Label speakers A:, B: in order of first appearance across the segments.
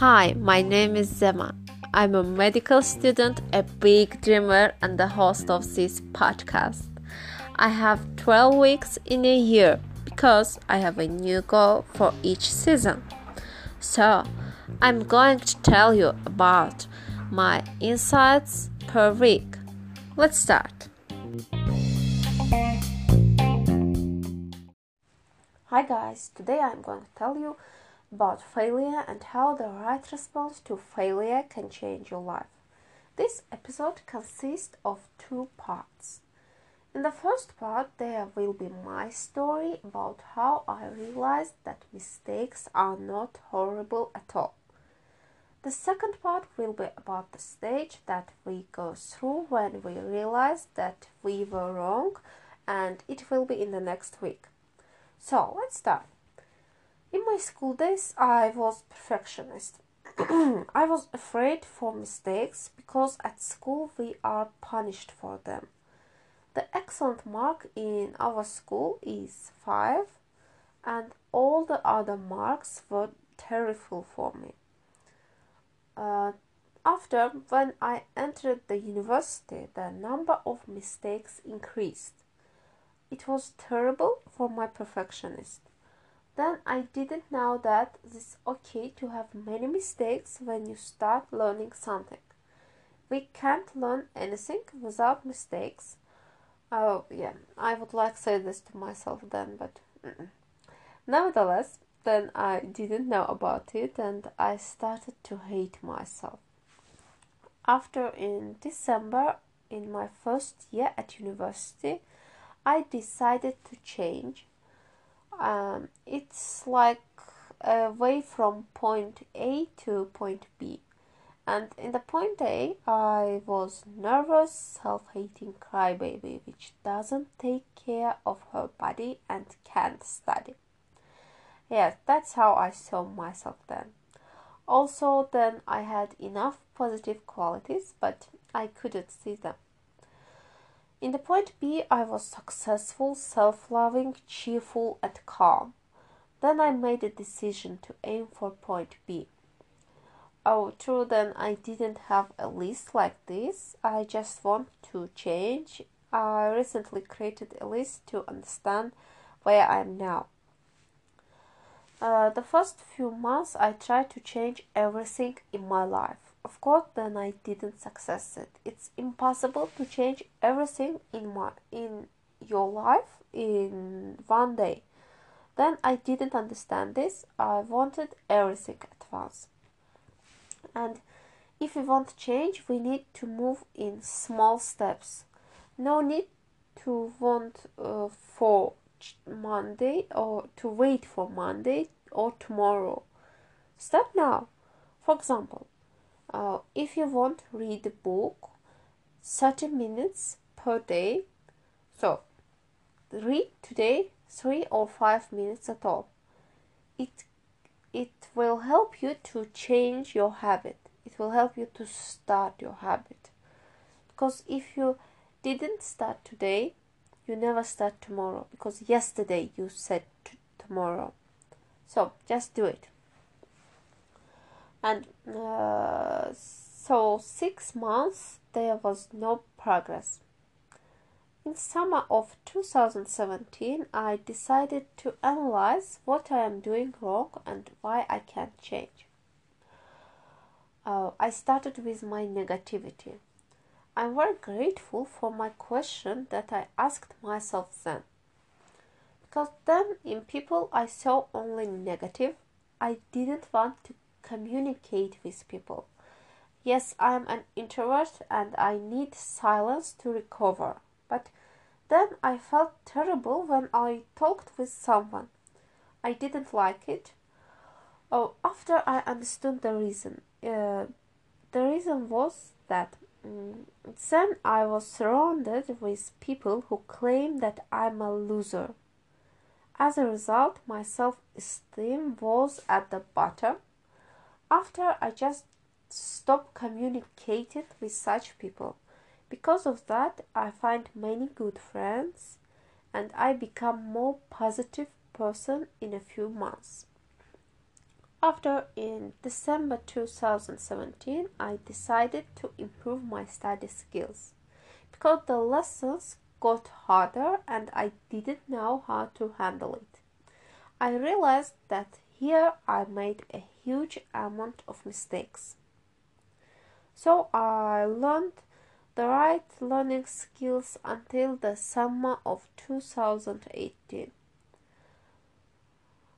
A: Hi, my name is Zema. I'm a medical student, a big dreamer, and the host of this podcast. I have 12 weeks in a year because I have a new goal for each season. So, I'm going to tell you about my insights per week. Let's start. Hi guys, today I'm going to tell you about failure and how the right response to failure can change your life. This episode consists of two parts. In the first part, there will be my story about how I realized that mistakes are not horrible at all. The second part will be about the stage that we go through when we realize that we were wrong, and it will be in the next week. So let's start. In my school days, I was perfectionist. I was afraid for mistakes because at school we are punished for them. The excellent mark in our school is 5, and all the other marks were terrible for me. Uh, after, when I entered the university, the number of mistakes increased. It was terrible for my perfectionist. Then I didn't know that it's okay to have many mistakes when you start learning something. We can't learn anything without mistakes Oh, yeah, I would like to say this to myself then, but mm-mm. nevertheless, then I didn't know about it and I started to hate myself. After in December, in my first year at university, I decided to change. Um, it's like a way from point A to point B. And in the point A, I was nervous, self-hating crybaby which doesn't take care of her body and can't study. Yes, that's how I saw myself then. Also, then I had enough positive qualities, but I couldn't see them. In the point B, I was successful, self loving, cheerful, and calm. Then I made a decision to aim for point B. Oh, true, then I didn't have a list like this. I just want to change. I recently created a list to understand where I am now. Uh, the first few months I tried to change everything in my life. Of course, then I didn't succeed. It's impossible to change everything in my in your life in one day. Then I didn't understand this. I wanted everything at once and if we want change we need to move in small steps no need to want uh, for monday or to wait for monday or tomorrow start now for example uh, if you want to read a book 30 minutes per day. So read today 3 or 5 minutes at all. It it will help you to change your habit. It will help you to start your habit. Because if you didn't start today you never start tomorrow. Because yesterday you said tomorrow. So just do it and uh, so six months there was no progress in summer of 2017, I decided to analyze what I am doing wrong and why I can't change. Uh, I started with my negativity. I'm very grateful for my question that I asked myself then. Because then, in people I saw only negative, I didn't want to communicate with people. Yes, I'm an introvert and I need silence to recover. But then I felt terrible when I talked with someone. I didn't like it. Oh, after I understood the reason, uh, the reason was that um, then I was surrounded with people who claim that I'm a loser. As a result, my self esteem was at the bottom. After I just stopped communicating with such people. Because of that, I find many good friends and I become more positive person in a few months. After in December 2017, I decided to improve my study skills because the lessons got harder and I didn't know how to handle it. I realized that here I made a huge amount of mistakes. So I learned the right learning skills until the summer of 2018.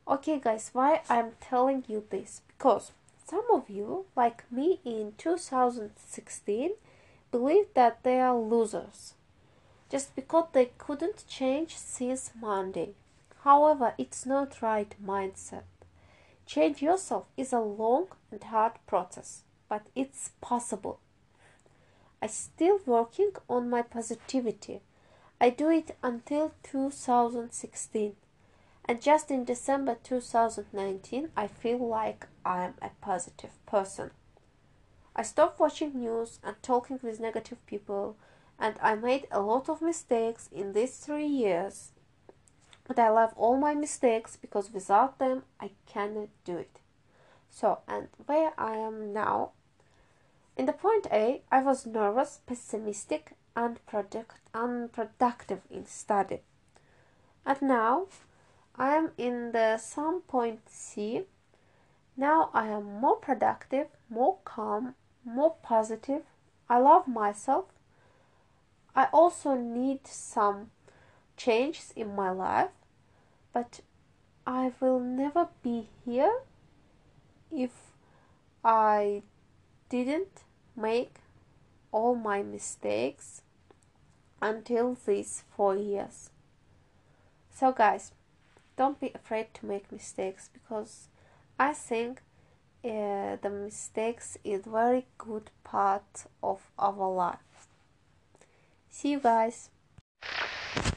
A: Okay, guys, why I'm telling you this? Because some of you, like me in 2016, believe that they are losers just because they couldn't change since Monday. However, it's not right mindset. Change yourself is a long and hard process, but it's possible. I still working on my positivity. I do it until 2016. And just in December 2019, I feel like I'm a positive person. I stopped watching news and talking with negative people, and I made a lot of mistakes in these three years. But I love all my mistakes because without them, I cannot do it. So, and where I am now, in the point A, I was nervous, pessimistic, and product, unproductive in study. And now, I am in the some point C. Now I am more productive, more calm, more positive. I love myself. I also need some changes in my life, but I will never be here if I didn't make all my mistakes until these four years. So, guys, don't be afraid to make mistakes because I think uh, the mistakes is very good part of our life. See you guys.